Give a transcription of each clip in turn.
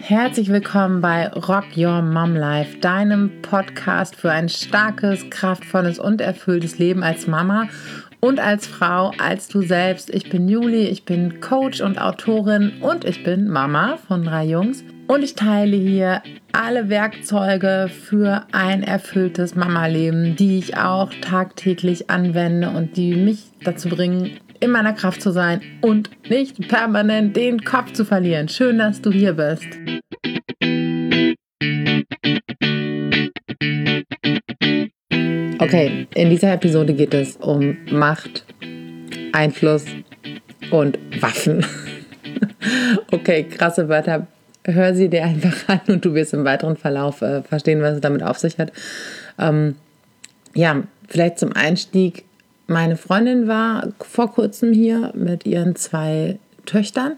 Herzlich willkommen bei Rock Your Mom Life, deinem Podcast für ein starkes, kraftvolles und erfülltes Leben als Mama und als Frau, als du selbst. Ich bin Juli, ich bin Coach und Autorin und ich bin Mama von drei Jungs. Und ich teile hier alle Werkzeuge für ein erfülltes Mama-Leben, die ich auch tagtäglich anwende und die mich dazu bringen, in meiner Kraft zu sein und nicht permanent den Kopf zu verlieren. Schön, dass du hier bist. Okay, in dieser Episode geht es um Macht, Einfluss und Waffen. okay, krasse Wörter. Hör sie dir einfach an und du wirst im weiteren Verlauf äh, verstehen, was es damit auf sich hat. Ähm, ja, vielleicht zum Einstieg meine Freundin war vor kurzem hier mit ihren zwei Töchtern.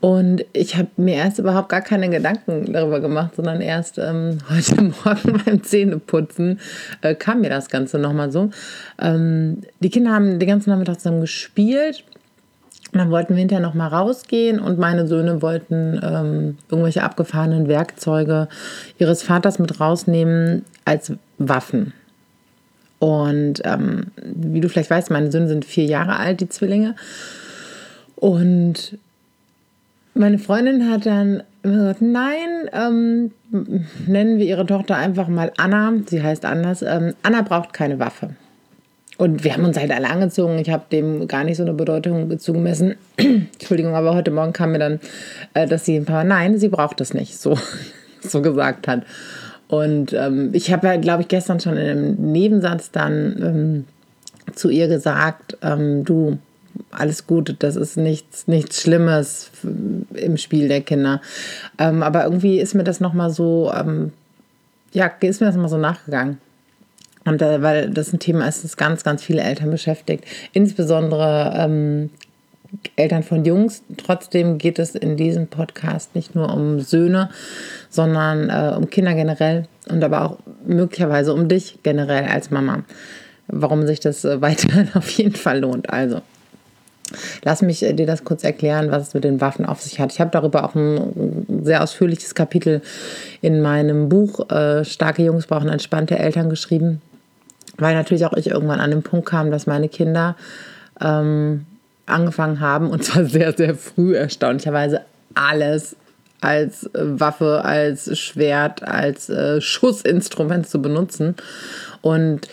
Und ich habe mir erst überhaupt gar keine Gedanken darüber gemacht, sondern erst ähm, heute Morgen beim Zähneputzen äh, kam mir das Ganze nochmal so. Ähm, die Kinder haben den ganzen Nachmittag zusammen gespielt. Und dann wollten wir hinterher nochmal rausgehen und meine Söhne wollten ähm, irgendwelche abgefahrenen Werkzeuge ihres Vaters mit rausnehmen als Waffen. Und ähm, wie du vielleicht weißt, meine Söhne sind vier Jahre alt, die Zwillinge. Und meine Freundin hat dann gesagt, nein, ähm, nennen wir ihre Tochter einfach mal Anna. Sie heißt anders. Ähm, Anna braucht keine Waffe. Und wir haben uns halt alle angezogen. Ich habe dem gar nicht so eine Bedeutung zugemessen. Entschuldigung, aber heute Morgen kam mir dann, äh, dass sie ein paar, nein, sie braucht das nicht, so, so gesagt hat. Und ähm, ich habe ja, glaube ich, gestern schon in einem Nebensatz dann ähm, zu ihr gesagt, ähm, du, alles gut, das ist nichts, nichts Schlimmes im Spiel der Kinder. Ähm, aber irgendwie ist mir das nochmal so, ähm, ja, ist mir das nochmal so nachgegangen. Und da, weil das ein Thema ist, das ganz, ganz viele Eltern beschäftigt. Insbesondere ähm, Eltern von Jungs. Trotzdem geht es in diesem Podcast nicht nur um Söhne, sondern äh, um Kinder generell und aber auch möglicherweise um dich generell als Mama. Warum sich das äh, weiterhin auf jeden Fall lohnt. Also, lass mich äh, dir das kurz erklären, was es mit den Waffen auf sich hat. Ich habe darüber auch ein sehr ausführliches Kapitel in meinem Buch äh, Starke Jungs brauchen entspannte Eltern geschrieben, weil natürlich auch ich irgendwann an den Punkt kam, dass meine Kinder ähm, angefangen haben, und zwar sehr, sehr früh erstaunlicherweise, alles als äh, Waffe, als Schwert, als äh, Schussinstrument zu benutzen. Und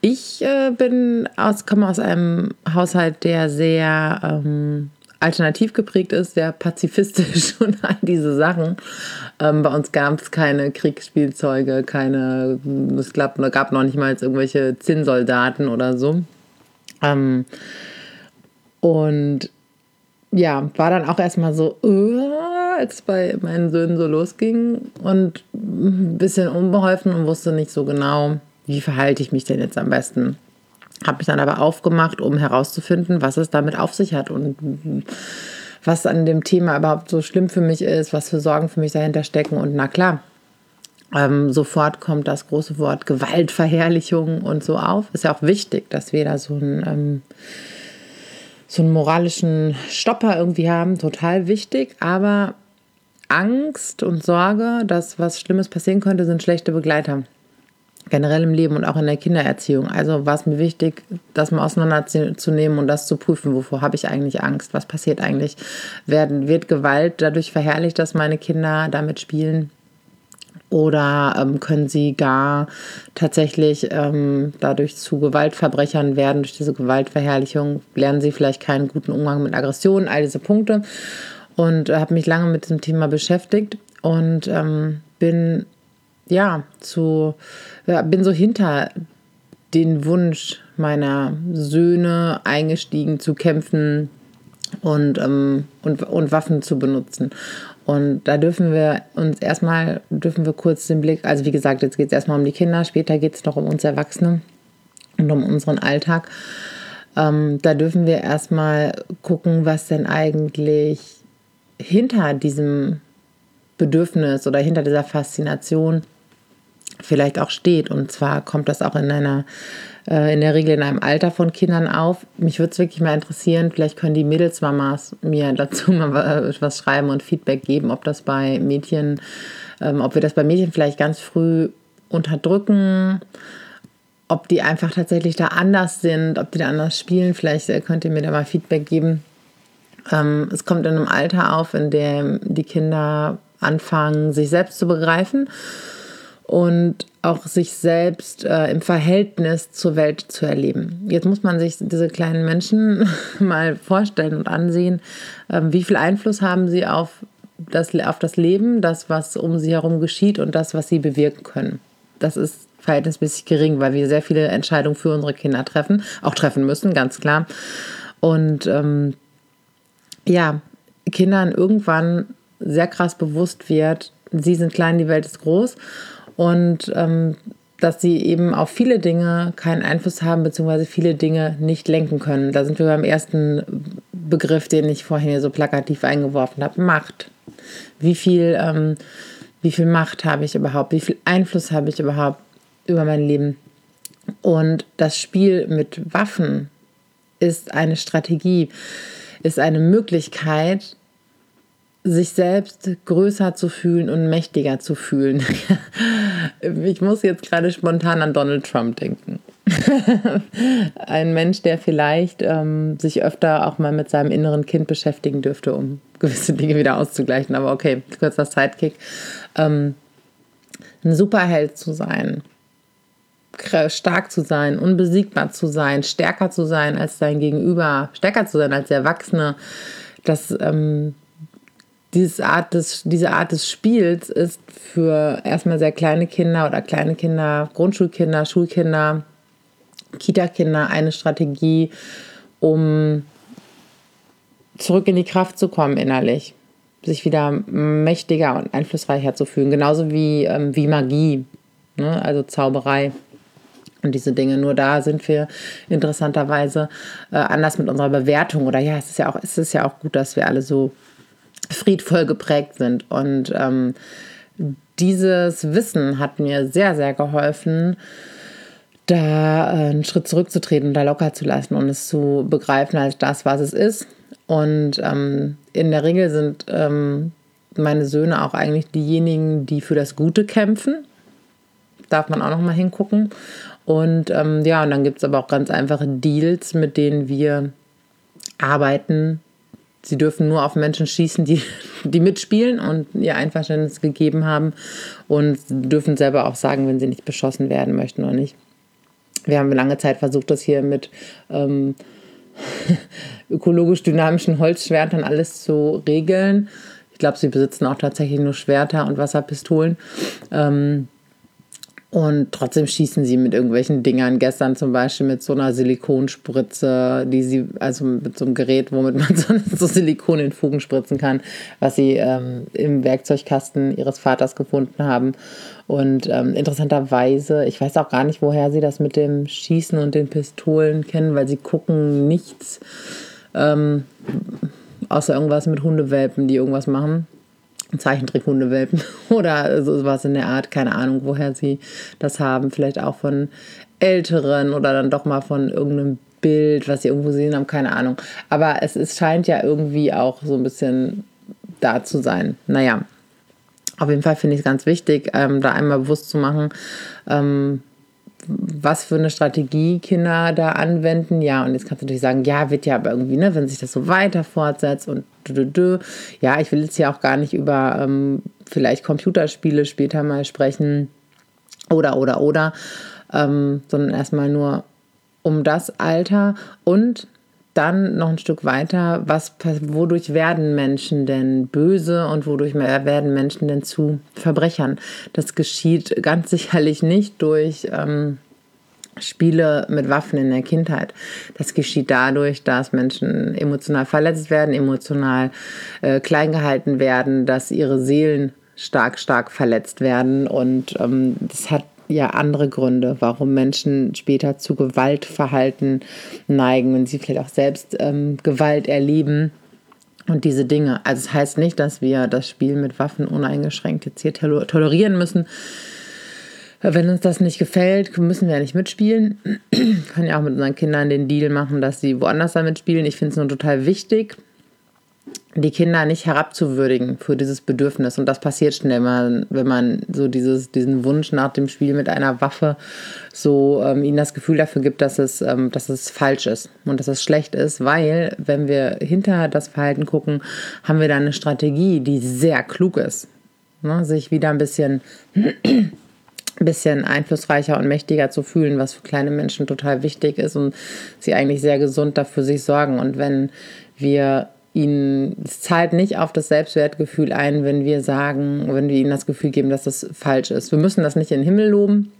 ich äh, bin aus, komme aus einem Haushalt, der sehr ähm, alternativ geprägt ist, sehr pazifistisch und all diese Sachen. Ähm, bei uns gab es keine Kriegsspielzeuge, keine, es gab, gab noch nicht mal irgendwelche Zinnsoldaten oder so. Ähm, und ja, war dann auch erstmal so, uh, als bei meinen Söhnen so losging und ein bisschen unbeholfen und wusste nicht so genau, wie verhalte ich mich denn jetzt am besten. Habe mich dann aber aufgemacht, um herauszufinden, was es damit auf sich hat und was an dem Thema überhaupt so schlimm für mich ist, was für Sorgen für mich dahinter stecken. Und na klar, ähm, sofort kommt das große Wort Gewaltverherrlichung und so auf. Ist ja auch wichtig, dass wir da so ein ähm, so einen moralischen Stopper irgendwie haben, total wichtig. Aber Angst und Sorge, dass was Schlimmes passieren könnte, sind schlechte Begleiter. Generell im Leben und auch in der Kindererziehung. Also war es mir wichtig, das mal auseinanderzunehmen und das zu prüfen. Wovor habe ich eigentlich Angst? Was passiert eigentlich? Werden, wird Gewalt dadurch verherrlicht, dass meine Kinder damit spielen? Oder ähm, können sie gar tatsächlich ähm, dadurch zu Gewaltverbrechern werden, durch diese Gewaltverherrlichung? Lernen sie vielleicht keinen guten Umgang mit Aggressionen, all diese Punkte. Und äh, habe mich lange mit diesem Thema beschäftigt und ähm, bin ja zu, ja, bin so hinter den Wunsch meiner Söhne eingestiegen zu kämpfen und, ähm, und, und Waffen zu benutzen. Und da dürfen wir uns erstmal, dürfen wir kurz den Blick, also wie gesagt, jetzt geht es erstmal um die Kinder, später geht es noch um uns Erwachsene und um unseren Alltag. Ähm, da dürfen wir erstmal gucken, was denn eigentlich hinter diesem Bedürfnis oder hinter dieser Faszination vielleicht auch steht. Und zwar kommt das auch in einer äh, in der Regel in einem Alter von Kindern auf. Mich würde es wirklich mal interessieren, vielleicht können die Mädelsmamas mir dazu mal was schreiben und Feedback geben, ob das bei Mädchen, ähm, ob wir das bei Mädchen vielleicht ganz früh unterdrücken, ob die einfach tatsächlich da anders sind, ob die da anders spielen. Vielleicht äh, könnt ihr mir da mal Feedback geben. Ähm, es kommt in einem Alter auf, in dem die Kinder anfangen, sich selbst zu begreifen und auch sich selbst äh, im Verhältnis zur Welt zu erleben. Jetzt muss man sich diese kleinen Menschen mal vorstellen und ansehen, äh, wie viel Einfluss haben sie auf das, auf das Leben, das, was um sie herum geschieht und das, was sie bewirken können. Das ist verhältnismäßig gering, weil wir sehr viele Entscheidungen für unsere Kinder treffen, auch treffen müssen, ganz klar. Und ähm, ja, Kindern irgendwann sehr krass bewusst wird, sie sind klein, die Welt ist groß und ähm, dass sie eben auf viele Dinge keinen Einfluss haben, beziehungsweise viele Dinge nicht lenken können. Da sind wir beim ersten Begriff, den ich vorhin hier so plakativ eingeworfen habe, Macht. Wie viel, ähm, wie viel Macht habe ich überhaupt? Wie viel Einfluss habe ich überhaupt über mein Leben? Und das Spiel mit Waffen ist eine Strategie, ist eine Möglichkeit, sich selbst größer zu fühlen und mächtiger zu fühlen. ich muss jetzt gerade spontan an Donald Trump denken. Ein Mensch, der vielleicht ähm, sich öfter auch mal mit seinem inneren Kind beschäftigen dürfte, um gewisse Dinge wieder auszugleichen. Aber okay, kurzer Sidekick. Ähm, ein Superheld zu sein, stark zu sein, unbesiegbar zu sein, stärker zu sein als dein Gegenüber, stärker zu sein als der Erwachsene, das ähm, diese Art, des, diese Art des Spiels ist für erstmal sehr kleine Kinder oder kleine Kinder, Grundschulkinder, Schulkinder, Kita-Kinder eine Strategie, um zurück in die Kraft zu kommen innerlich, sich wieder mächtiger und einflussreicher zu fühlen, genauso wie, ähm, wie Magie, ne? also Zauberei und diese Dinge. Nur da sind wir interessanterweise äh, anders mit unserer Bewertung. Oder ja, es ist ja auch, es ist ja auch gut, dass wir alle so friedvoll geprägt sind. Und ähm, dieses Wissen hat mir sehr, sehr geholfen, da äh, einen Schritt zurückzutreten und da locker zu lassen und es zu begreifen als das, was es ist. Und ähm, in der Regel sind ähm, meine Söhne auch eigentlich diejenigen, die für das Gute kämpfen. Darf man auch noch mal hingucken. Und ähm, ja, und dann gibt es aber auch ganz einfache Deals, mit denen wir arbeiten, Sie dürfen nur auf Menschen schießen, die, die mitspielen und ihr Einverständnis gegeben haben und dürfen selber auch sagen, wenn sie nicht beschossen werden möchten oder nicht. Wir haben lange Zeit versucht, das hier mit ähm, ökologisch dynamischen Holzschwertern alles zu regeln. Ich glaube, sie besitzen auch tatsächlich nur Schwerter und Wasserpistolen. Ähm, und trotzdem schießen sie mit irgendwelchen Dingern. Gestern zum Beispiel mit so einer Silikonspritze, die sie, also mit so einem Gerät, womit man so, so Silikon in Fugen spritzen kann, was sie ähm, im Werkzeugkasten ihres Vaters gefunden haben. Und ähm, interessanterweise, ich weiß auch gar nicht, woher sie das mit dem Schießen und den Pistolen kennen, weil sie gucken nichts, ähm, außer irgendwas mit Hundewelpen, die irgendwas machen. Zeichentrickhundewelpen oder sowas in der Art. Keine Ahnung, woher sie das haben. Vielleicht auch von Älteren oder dann doch mal von irgendeinem Bild, was sie irgendwo sehen haben. Keine Ahnung. Aber es, es scheint ja irgendwie auch so ein bisschen da zu sein. Naja, auf jeden Fall finde ich es ganz wichtig, ähm, da einmal bewusst zu machen, ähm, was für eine Strategie Kinder da anwenden. Ja, und jetzt kannst du natürlich sagen, ja, wird ja aber irgendwie, ne, wenn sich das so weiter fortsetzt und du, du, du. ja, ich will jetzt hier auch gar nicht über ähm, vielleicht Computerspiele später mal sprechen oder, oder, oder, ähm, sondern erstmal nur um das Alter und dann noch ein Stück weiter, was, wodurch werden Menschen denn böse und wodurch werden Menschen denn zu Verbrechern? Das geschieht ganz sicherlich nicht durch ähm, Spiele mit Waffen in der Kindheit. Das geschieht dadurch, dass Menschen emotional verletzt werden, emotional äh, klein gehalten werden, dass ihre Seelen stark, stark verletzt werden. Und ähm, das hat ja andere Gründe, warum Menschen später zu Gewaltverhalten neigen, wenn sie vielleicht auch selbst ähm, Gewalt erleben und diese Dinge. Also es das heißt nicht, dass wir das Spiel mit Waffen uneingeschränkt jetzt hier tolerieren müssen. Wenn uns das nicht gefällt, müssen wir ja nicht mitspielen. Können ja auch mit unseren Kindern den Deal machen, dass sie woanders damit spielen. Ich finde es nur total wichtig, die Kinder nicht herabzuwürdigen für dieses Bedürfnis. Und das passiert schnell mal, wenn man so dieses, diesen Wunsch nach dem Spiel mit einer Waffe so ähm, ihnen das Gefühl dafür gibt, dass es, ähm, dass es falsch ist und dass es schlecht ist, weil wenn wir hinter das Verhalten gucken, haben wir da eine Strategie, die sehr klug ist. Ne? Sich wieder ein bisschen bisschen einflussreicher und mächtiger zu fühlen, was für kleine Menschen total wichtig ist und sie eigentlich sehr gesund dafür sich sorgen. Und wenn wir ihnen, es zahlt nicht auf das Selbstwertgefühl ein, wenn wir sagen, wenn wir ihnen das Gefühl geben, dass das falsch ist. Wir müssen das nicht in den Himmel loben.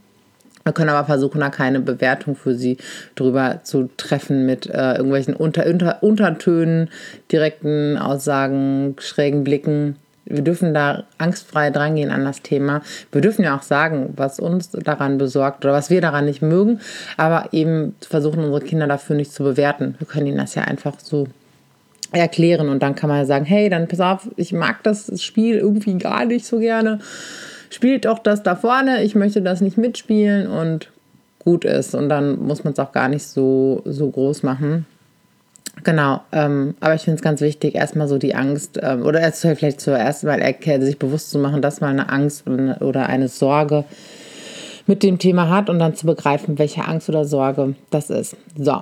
Wir können aber versuchen, da keine Bewertung für sie drüber zu treffen mit äh, irgendwelchen Unter Unter Untertönen, direkten Aussagen, schrägen Blicken wir dürfen da angstfrei drangehen an das Thema. Wir dürfen ja auch sagen, was uns daran besorgt oder was wir daran nicht mögen, aber eben versuchen unsere Kinder dafür nicht zu bewerten. Wir können ihnen das ja einfach so erklären und dann kann man sagen, hey, dann pass auf, ich mag das Spiel irgendwie gar nicht so gerne. Spielt doch das da vorne, ich möchte das nicht mitspielen und gut ist. Und dann muss man es auch gar nicht so, so groß machen. Genau, ähm, aber ich finde es ganz wichtig, erstmal so die Angst ähm, oder erst vielleicht zuerst mal erkennen, sich bewusst zu machen, dass man eine Angst oder eine Sorge mit dem Thema hat und dann zu begreifen, welche Angst oder Sorge das ist. So,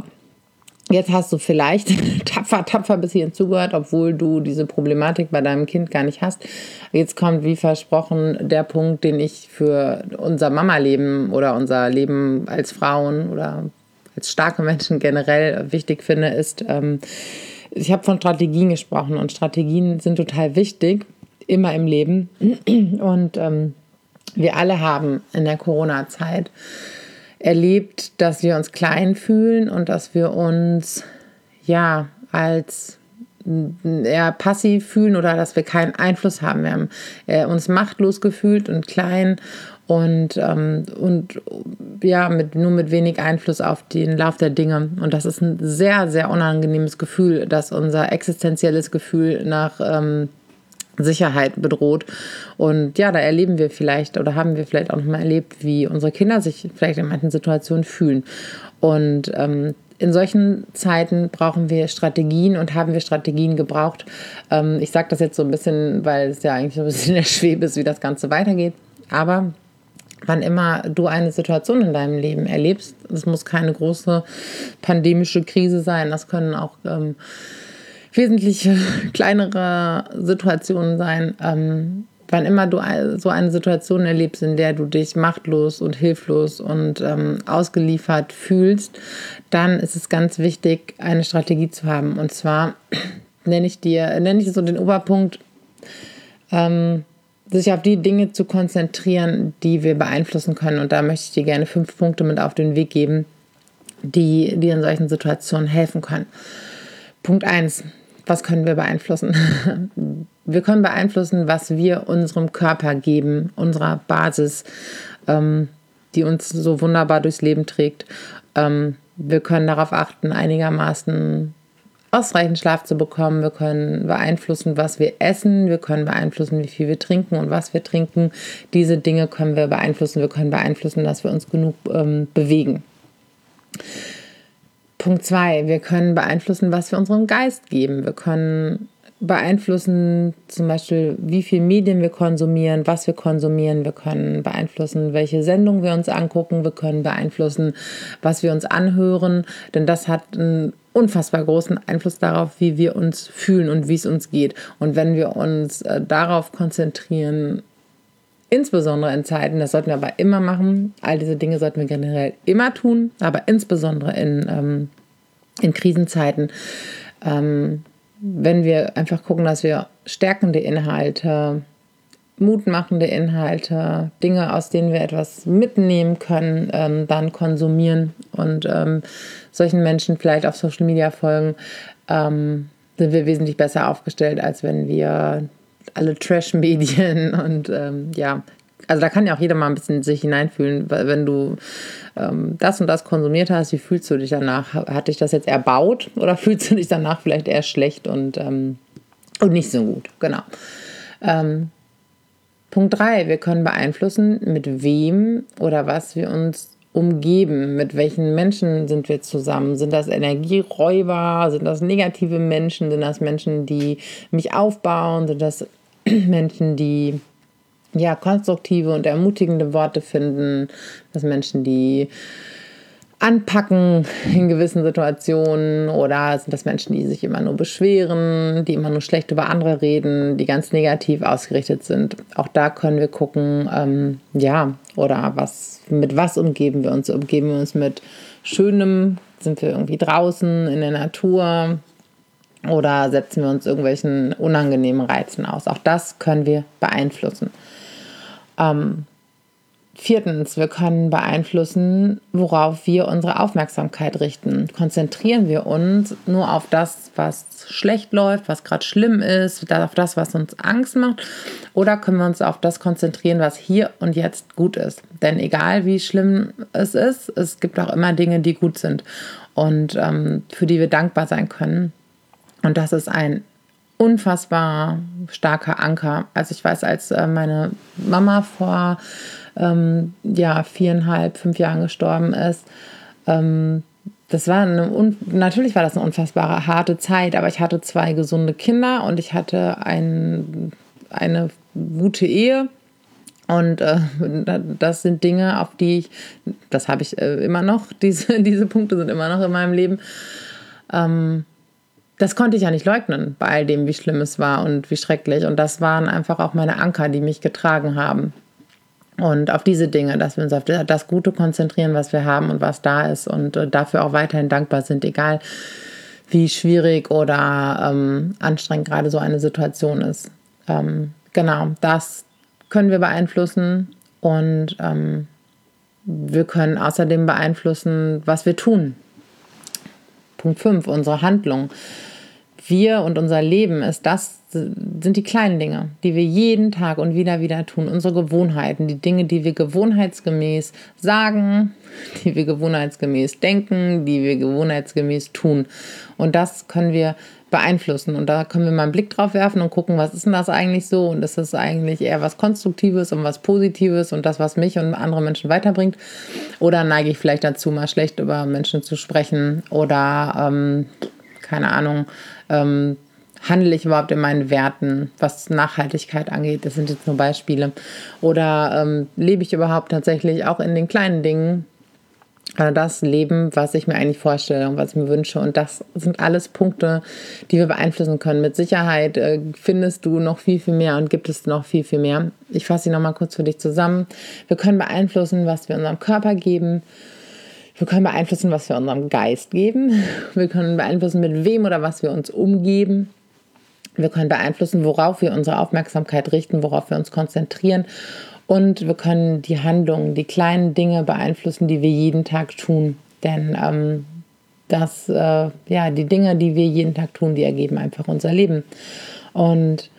jetzt hast du vielleicht tapfer, tapfer bis hierhin zugehört, obwohl du diese Problematik bei deinem Kind gar nicht hast. Jetzt kommt, wie versprochen, der Punkt, den ich für unser Mama-Leben oder unser Leben als Frauen oder als starke Menschen generell wichtig finde, ist, ähm, ich habe von Strategien gesprochen und Strategien sind total wichtig, immer im Leben. Und ähm, wir alle haben in der Corona-Zeit erlebt, dass wir uns klein fühlen und dass wir uns ja als eher passiv fühlen oder dass wir keinen Einfluss haben. Wir haben äh, uns machtlos gefühlt und klein und, ähm, und ja, mit, nur mit wenig Einfluss auf den Lauf der Dinge. Und das ist ein sehr, sehr unangenehmes Gefühl, dass unser existenzielles Gefühl nach ähm, Sicherheit bedroht. Und ja, da erleben wir vielleicht oder haben wir vielleicht auch nochmal erlebt, wie unsere Kinder sich vielleicht in manchen Situationen fühlen. Und ähm, in solchen Zeiten brauchen wir Strategien und haben wir Strategien gebraucht. Ähm, ich sage das jetzt so ein bisschen, weil es ja eigentlich so ein bisschen der Schwebe ist, wie das Ganze weitergeht. Aber wann immer du eine Situation in deinem Leben erlebst, es muss keine große pandemische Krise sein, das können auch ähm, wesentlich kleinere Situationen sein. Ähm, wann immer du so eine Situation erlebst, in der du dich machtlos und hilflos und ähm, ausgeliefert fühlst, dann ist es ganz wichtig, eine Strategie zu haben. Und zwar nenne ich dir, nenne ich so den Oberpunkt, ähm, sich auf die Dinge zu konzentrieren, die wir beeinflussen können. Und da möchte ich dir gerne fünf Punkte mit auf den Weg geben, die dir in solchen Situationen helfen können. Punkt 1. Was können wir beeinflussen? Wir können beeinflussen, was wir unserem Körper geben, unserer Basis, ähm, die uns so wunderbar durchs Leben trägt. Ähm, wir können darauf achten, einigermaßen ausreichend Schlaf zu bekommen. Wir können beeinflussen, was wir essen. Wir können beeinflussen, wie viel wir trinken und was wir trinken. Diese Dinge können wir beeinflussen. Wir können beeinflussen, dass wir uns genug ähm, bewegen. Punkt zwei, wir können beeinflussen, was wir unserem Geist geben. Wir können beeinflussen zum Beispiel, wie viel Medien wir konsumieren, was wir konsumieren. Wir können beeinflussen, welche Sendungen wir uns angucken. Wir können beeinflussen, was wir uns anhören. Denn das hat einen unfassbar großen Einfluss darauf, wie wir uns fühlen und wie es uns geht. Und wenn wir uns äh, darauf konzentrieren, insbesondere in Zeiten, das sollten wir aber immer machen, all diese Dinge sollten wir generell immer tun, aber insbesondere in, ähm, in Krisenzeiten, ähm, wenn wir einfach gucken, dass wir stärkende Inhalte, mutmachende Inhalte, Dinge, aus denen wir etwas mitnehmen können, ähm, dann konsumieren und ähm, solchen Menschen vielleicht auf Social Media folgen, ähm, sind wir wesentlich besser aufgestellt, als wenn wir alle Trash-Medien und ähm, ja, also da kann ja auch jeder mal ein bisschen sich hineinfühlen, wenn du ähm, das und das konsumiert hast, wie fühlst du dich danach? Hat dich das jetzt erbaut oder fühlst du dich danach vielleicht eher schlecht und, ähm, und nicht so gut? Genau. Ähm, Punkt 3, wir können beeinflussen, mit wem oder was wir uns umgeben, mit welchen Menschen sind wir zusammen. Sind das Energieräuber? Sind das negative Menschen? Sind das Menschen, die mich aufbauen? Sind das Menschen, die ja konstruktive und ermutigende Worte finden? Das Menschen, die anpacken in gewissen Situationen oder sind das Menschen, die sich immer nur beschweren, die immer nur schlecht über andere reden, die ganz negativ ausgerichtet sind. Auch da können wir gucken, ähm, ja, oder was, mit was umgeben wir uns? Umgeben wir uns mit Schönem? Sind wir irgendwie draußen in der Natur? Oder setzen wir uns irgendwelchen unangenehmen Reizen aus? Auch das können wir beeinflussen. Ähm, Viertens, wir können beeinflussen, worauf wir unsere Aufmerksamkeit richten. Konzentrieren wir uns nur auf das, was schlecht läuft, was gerade schlimm ist, auf das, was uns Angst macht, oder können wir uns auf das konzentrieren, was hier und jetzt gut ist? Denn egal wie schlimm es ist, es gibt auch immer Dinge, die gut sind und ähm, für die wir dankbar sein können. Und das ist ein unfassbar starker Anker. Also ich weiß, als äh, meine Mama vor ähm, ja, viereinhalb, fünf Jahren gestorben ist. Ähm, das war eine, natürlich war das eine unfassbare harte Zeit, aber ich hatte zwei gesunde Kinder und ich hatte ein, eine gute Ehe. Und äh, das sind Dinge, auf die ich, das habe ich äh, immer noch, diese, diese Punkte sind immer noch in meinem Leben. Ähm, das konnte ich ja nicht leugnen bei all dem, wie schlimm es war und wie schrecklich. Und das waren einfach auch meine Anker, die mich getragen haben. Und auf diese Dinge, dass wir uns auf das Gute konzentrieren, was wir haben und was da ist und äh, dafür auch weiterhin dankbar sind, egal wie schwierig oder ähm, anstrengend gerade so eine Situation ist. Ähm, genau, das können wir beeinflussen und ähm, wir können außerdem beeinflussen, was wir tun. Punkt 5, unsere Handlung. Wir und unser Leben ist das sind die kleinen Dinge, die wir jeden Tag und wieder wieder tun, unsere Gewohnheiten, die Dinge, die wir gewohnheitsgemäß sagen, die wir gewohnheitsgemäß denken, die wir gewohnheitsgemäß tun. Und das können wir beeinflussen. Und da können wir mal einen Blick drauf werfen und gucken, was ist denn das eigentlich so? Und ist das eigentlich eher was Konstruktives und was Positives und das, was mich und andere Menschen weiterbringt? Oder neige ich vielleicht dazu, mal schlecht über Menschen zu sprechen oder ähm, keine Ahnung, ähm, handle ich überhaupt in meinen Werten, was Nachhaltigkeit angeht? Das sind jetzt nur Beispiele. Oder ähm, lebe ich überhaupt tatsächlich auch in den kleinen Dingen das Leben, was ich mir eigentlich vorstelle und was ich mir wünsche? Und das sind alles Punkte, die wir beeinflussen können. Mit Sicherheit äh, findest du noch viel, viel mehr und gibt es noch viel, viel mehr. Ich fasse sie nochmal kurz für dich zusammen. Wir können beeinflussen, was wir unserem Körper geben. Wir können beeinflussen, was wir unserem Geist geben. Wir können beeinflussen, mit wem oder was wir uns umgeben. Wir können beeinflussen, worauf wir unsere Aufmerksamkeit richten, worauf wir uns konzentrieren. Und wir können die Handlungen, die kleinen Dinge beeinflussen, die wir jeden Tag tun. Denn ähm, das, äh, ja, die Dinge, die wir jeden Tag tun, die ergeben einfach unser Leben. Und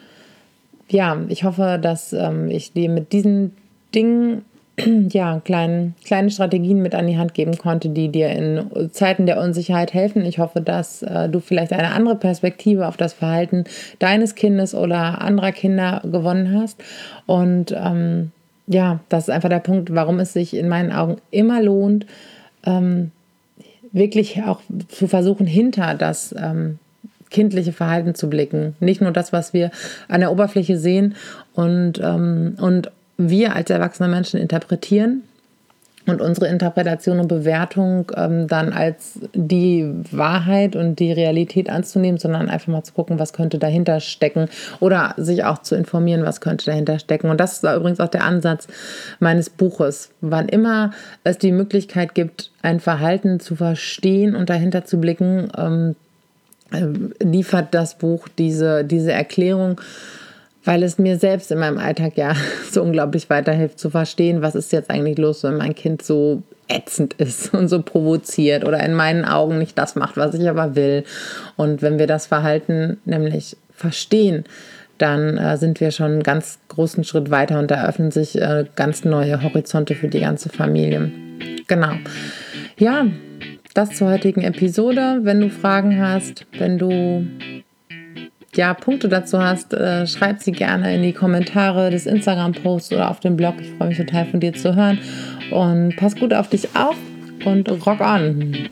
ja, ich hoffe, dass ähm, ich dir mit diesen Dingen ja, kleinen, kleine Strategien mit an die Hand geben konnte, die dir in Zeiten der Unsicherheit helfen. Ich hoffe, dass äh, du vielleicht eine andere Perspektive auf das Verhalten deines Kindes oder anderer Kinder gewonnen hast. Und ähm, ja, das ist einfach der Punkt, warum es sich in meinen Augen immer lohnt, ähm, wirklich auch zu versuchen, hinter das ähm, kindliche Verhalten zu blicken. Nicht nur das, was wir an der Oberfläche sehen und, ähm, und wir als erwachsene Menschen interpretieren und unsere Interpretation und Bewertung ähm, dann als die Wahrheit und die Realität anzunehmen, sondern einfach mal zu gucken, was könnte dahinter stecken oder sich auch zu informieren, was könnte dahinter stecken. Und das war übrigens auch der Ansatz meines Buches. Wann immer es die Möglichkeit gibt, ein Verhalten zu verstehen und dahinter zu blicken, ähm, äh, liefert das Buch diese, diese Erklärung weil es mir selbst in meinem Alltag ja so unglaublich weiterhilft zu verstehen, was ist jetzt eigentlich los, wenn mein Kind so ätzend ist und so provoziert oder in meinen Augen nicht das macht, was ich aber will. Und wenn wir das Verhalten nämlich verstehen, dann äh, sind wir schon einen ganz großen Schritt weiter und da eröffnen sich äh, ganz neue Horizonte für die ganze Familie. Genau. Ja, das zur heutigen Episode. Wenn du Fragen hast, wenn du ja, Punkte dazu hast, äh, schreib sie gerne in die Kommentare des Instagram-Posts oder auf dem Blog. Ich freue mich total von dir zu hören. Und pass gut auf dich auf und rock on!